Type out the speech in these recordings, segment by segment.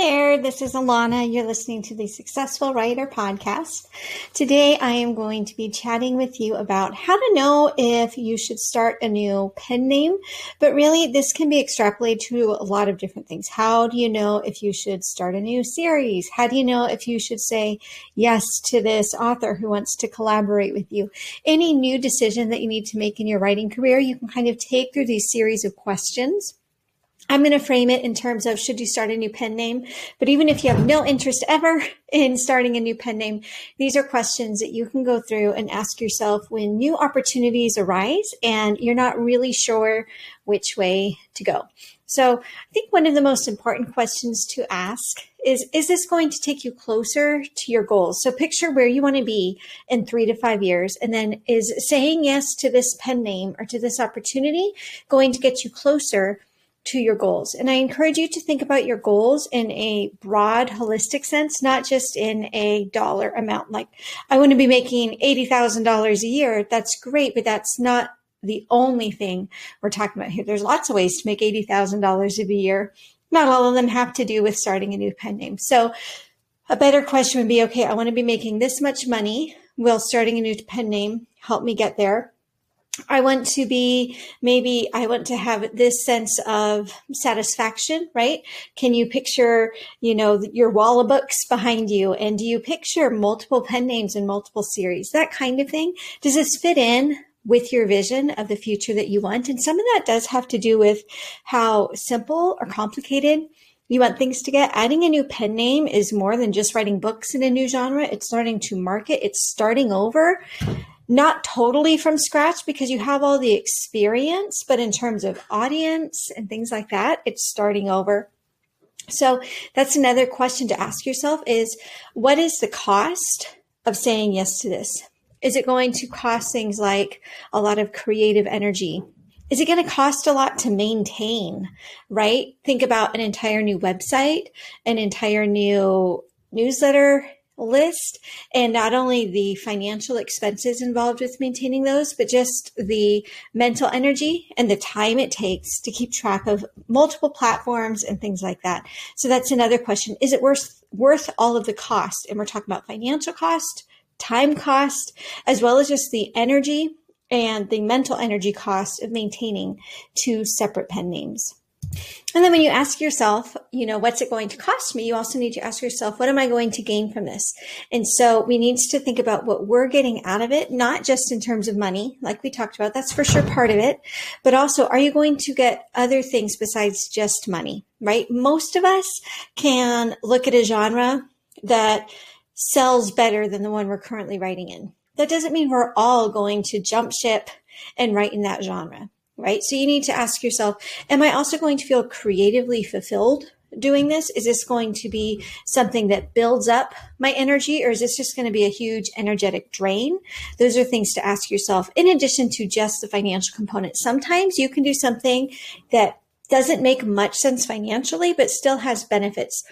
there, this is Alana. You're listening to the Successful Writer podcast. Today I am going to be chatting with you about how to know if you should start a new pen name, but really this can be extrapolated to a lot of different things. How do you know if you should start a new series? How do you know if you should say yes to this author who wants to collaborate with you? Any new decision that you need to make in your writing career, you can kind of take through these series of questions I'm going to frame it in terms of should you start a new pen name? But even if you have no interest ever in starting a new pen name, these are questions that you can go through and ask yourself when new opportunities arise and you're not really sure which way to go. So I think one of the most important questions to ask is, is this going to take you closer to your goals? So picture where you want to be in three to five years. And then is saying yes to this pen name or to this opportunity going to get you closer to your goals. And I encourage you to think about your goals in a broad, holistic sense, not just in a dollar amount. Like, I want to be making $80,000 a year. That's great, but that's not the only thing we're talking about here. There's lots of ways to make $80,000 a year. Not all of them have to do with starting a new pen name. So a better question would be, okay, I want to be making this much money. Will starting a new pen name help me get there? I want to be maybe I want to have this sense of satisfaction, right? Can you picture, you know, your wall of books behind you? And do you picture multiple pen names in multiple series? That kind of thing. Does this fit in with your vision of the future that you want? And some of that does have to do with how simple or complicated you want things to get. Adding a new pen name is more than just writing books in a new genre. It's starting to market. It's starting over not totally from scratch because you have all the experience, but in terms of audience and things like that, it's starting over. So that's another question to ask yourself is what is the cost of saying yes to this? Is it going to cost things like a lot of creative energy? Is it going to cost a lot to maintain, right? Think about an entire new website, an entire new newsletter list and not only the financial expenses involved with maintaining those, but just the mental energy and the time it takes to keep track of multiple platforms and things like that. So that's another question. Is it worth, worth all of the cost? And we're talking about financial cost, time cost, as well as just the energy and the mental energy cost of maintaining two separate pen names. And then when you ask yourself, you know, what's it going to cost me? You also need to ask yourself, what am I going to gain from this? And so we need to think about what we're getting out of it, not just in terms of money, like we talked about. That's for sure part of it. But also, are you going to get other things besides just money, right? Most of us can look at a genre that sells better than the one we're currently writing in. That doesn't mean we're all going to jump ship and write in that genre right? So you need to ask yourself, am I also going to feel creatively fulfilled doing this? Is this going to be something that builds up my energy or is this just going to be a huge energetic drain? Those are things to ask yourself in addition to just the financial component. Sometimes you can do something that doesn't make much sense financially, but still has benefits.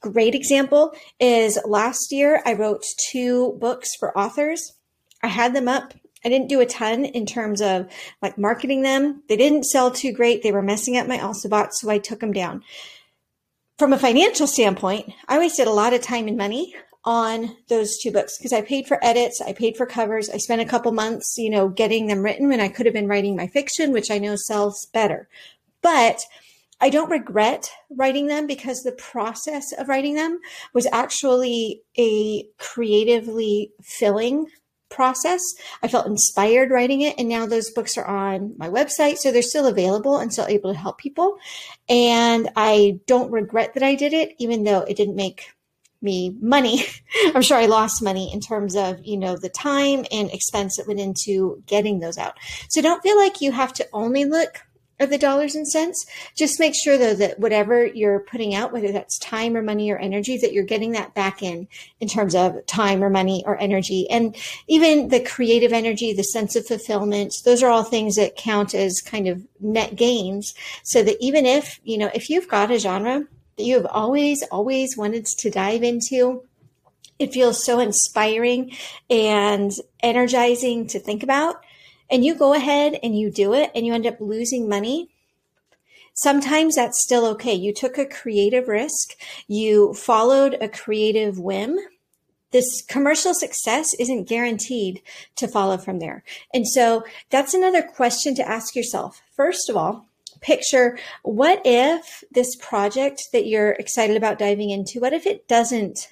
Great example is last year I wrote two books for authors. I had them up I didn't do a ton in terms of like marketing them. They didn't sell too great. They were messing up my also-bought, so I took them down. From a financial standpoint, I wasted a lot of time and money on those two books because I paid for edits, I paid for covers, I spent a couple months, you know, getting them written when I could have been writing my fiction, which I know sells better. But I don't regret writing them because the process of writing them was actually a creatively filling process. I felt inspired writing it. And now those books are on my website. So they're still available and still able to help people. And I don't regret that I did it, even though it didn't make me money. I'm sure I lost money in terms of, you know, the time and expense that went into getting those out. So don't feel like you have to only look of the dollars and cents. Just make sure though that whatever you're putting out, whether that's time or money or energy, that you're getting that back in in terms of time or money or energy. And even the creative energy, the sense of fulfillment, those are all things that count as kind of net gains. So that even if, you know, if you've got a genre that you have always, always wanted to dive into, it feels so inspiring and energizing to think about and you go ahead and you do it and you end up losing money, sometimes that's still okay. You took a creative risk, you followed a creative whim. This commercial success isn't guaranteed to follow from there. And so that's another question to ask yourself. First of all, picture what if this project that you're excited about diving into, what if it doesn't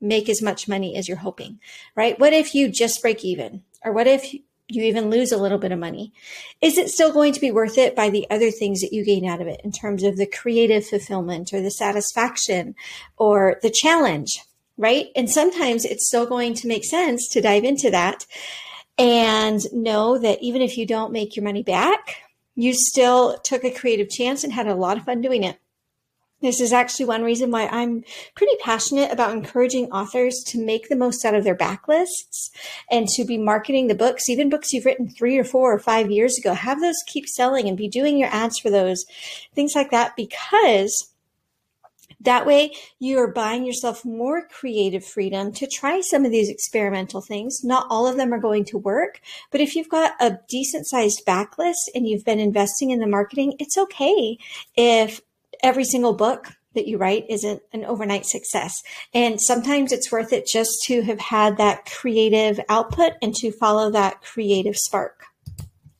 make as much money as you're hoping, right? What if you just break even? Or what if you even lose a little bit of money? Is it still going to be worth it by the other things that you gain out of it in terms of the creative fulfillment or the satisfaction or the challenge, right? And sometimes it's still going to make sense to dive into that and know that even if you don't make your money back, you still took a creative chance and had a lot of fun doing it. This is actually one reason why I'm pretty passionate about encouraging authors to make the most out of their backlists and to be marketing the books, even books you've written three or four or five years ago. Have those keep selling and be doing your ads for those, things like that, because that way you're buying yourself more creative freedom to try some of these experimental things. Not all of them are going to work, but if you've got a decent sized backlist and you've been investing in the marketing, it's okay if every single book that you write isn't an overnight success. And sometimes it's worth it just to have had that creative output and to follow that creative spark.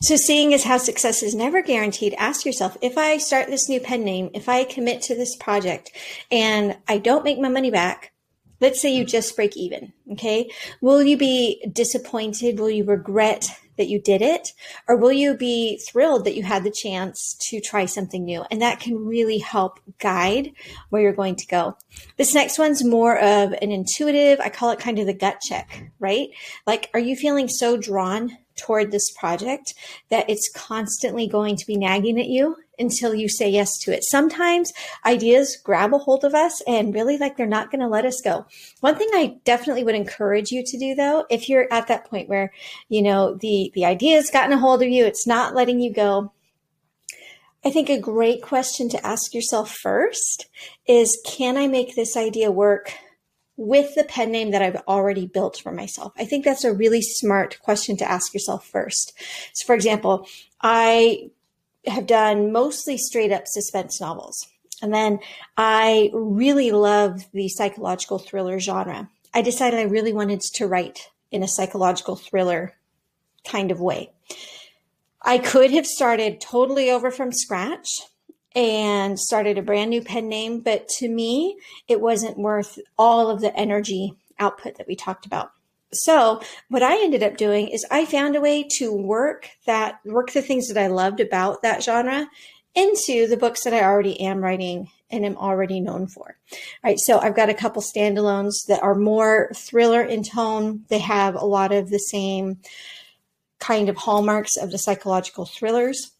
So seeing as how success is never guaranteed, ask yourself, if I start this new pen name, if I commit to this project and I don't make my money back, let's say you just break even. Okay. Will you be disappointed? Will you regret that you did it? Or will you be thrilled that you had the chance to try something new? And that can really help guide where you're going to go. This next one's more of an intuitive, I call it kind of the gut check, right? Like, are you feeling so drawn toward this project that it's constantly going to be nagging at you until you say yes to it. Sometimes ideas grab a hold of us and really like they're not going to let us go. One thing I definitely would encourage you to do though, if you're at that point where, you know, the the idea has gotten a hold of you, it's not letting you go. I think a great question to ask yourself first is can I make this idea work with the pen name that I've already built for myself? I think that's a really smart question to ask yourself first. So, for example, I have done mostly straight up suspense novels. And then I really love the psychological thriller genre. I decided I really wanted to write in a psychological thriller kind of way. I could have started totally over from scratch and started a brand new pen name. But to me, it wasn't worth all of the energy output that we talked about. So what I ended up doing is I found a way to work that, work the things that I loved about that genre into the books that I already am writing and am already known for. All right. So I've got a couple standalones that are more thriller in tone. They have a lot of the same kind of hallmarks of the psychological thrillers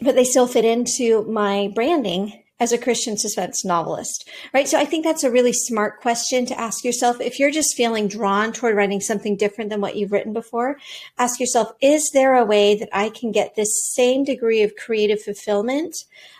but they still fit into my branding as a Christian suspense novelist, right? So I think that's a really smart question to ask yourself. If you're just feeling drawn toward writing something different than what you've written before, ask yourself, is there a way that I can get this same degree of creative fulfillment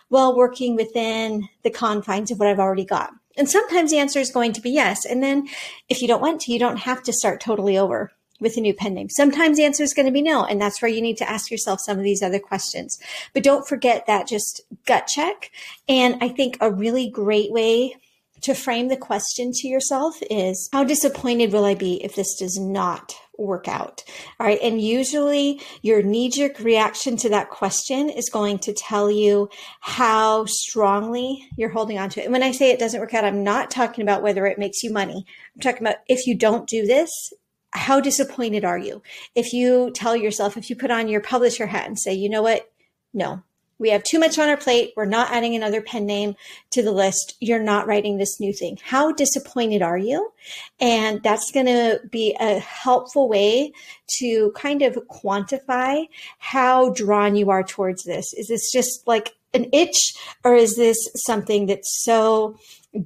while working within the confines of what I've already got? And sometimes the answer is going to be yes. And then if you don't want to, you don't have to start totally over with a new pen name? Sometimes the answer is going to be no. And that's where you need to ask yourself some of these other questions. But don't forget that just gut check. And I think a really great way to frame the question to yourself is how disappointed will I be if this does not work out? All right. And usually your knee jerk reaction to that question is going to tell you how strongly you're holding on to it. And when I say it doesn't work out, I'm not talking about whether it makes you money. I'm talking about if you don't do this, how disappointed are you? If you tell yourself, if you put on your publisher hat and say, you know what? No, we have too much on our plate. We're not adding another pen name to the list. You're not writing this new thing. How disappointed are you? And that's going to be a helpful way to kind of quantify how drawn you are towards this. Is this just like an itch or is this something that's so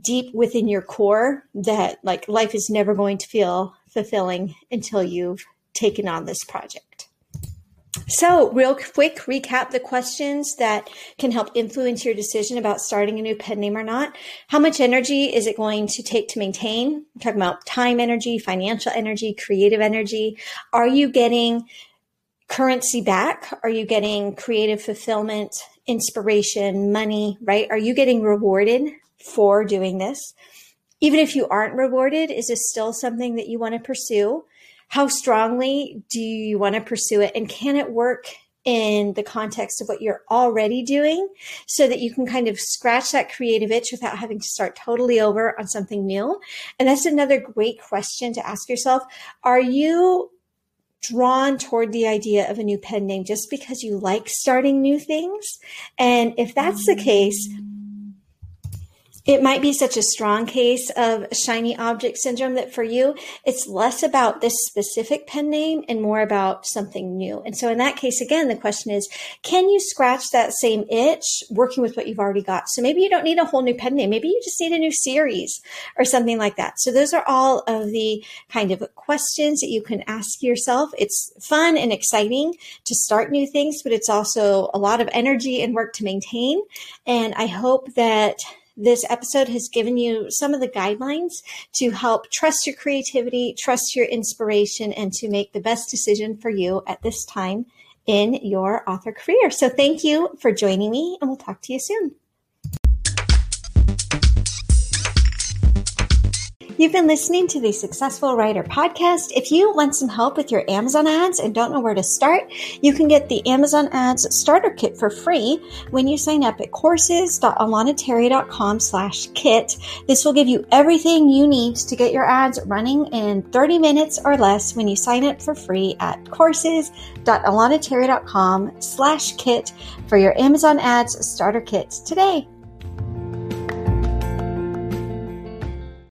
deep within your core that like life is never going to feel fulfilling until you've taken on this project. So, real quick recap the questions that can help influence your decision about starting a new pen name or not. How much energy is it going to take to maintain? I'm talking about time energy, financial energy, creative energy. Are you getting currency back? Are you getting creative fulfillment, inspiration, money, right? Are you getting rewarded for doing this? Even if you aren't rewarded, is this still something that you want to pursue? How strongly do you want to pursue it? And can it work in the context of what you're already doing so that you can kind of scratch that creative itch without having to start totally over on something new? And that's another great question to ask yourself. Are you drawn toward the idea of a new pen name just because you like starting new things? And if that's the mm. case, it might be such a strong case of shiny object syndrome that for you, it's less about this specific pen name and more about something new. And so in that case, again, the question is, can you scratch that same itch working with what you've already got? So maybe you don't need a whole new pen name. Maybe you just need a new series or something like that. So those are all of the kind of questions that you can ask yourself. It's fun and exciting to start new things, but it's also a lot of energy and work to maintain. And I hope that this episode has given you some of the guidelines to help trust your creativity, trust your inspiration, and to make the best decision for you at this time in your author career. So thank you for joining me, and we'll talk to you soon. You've been listening to the Successful Writer podcast. If you want some help with your Amazon ads and don't know where to start, you can get the Amazon Ads Starter Kit for free when you sign up at courses.alanaterry.com slash kit. This will give you everything you need to get your ads running in 30 minutes or less when you sign up for free at courses.alanaterry.com slash kit for your Amazon Ads Starter Kit today.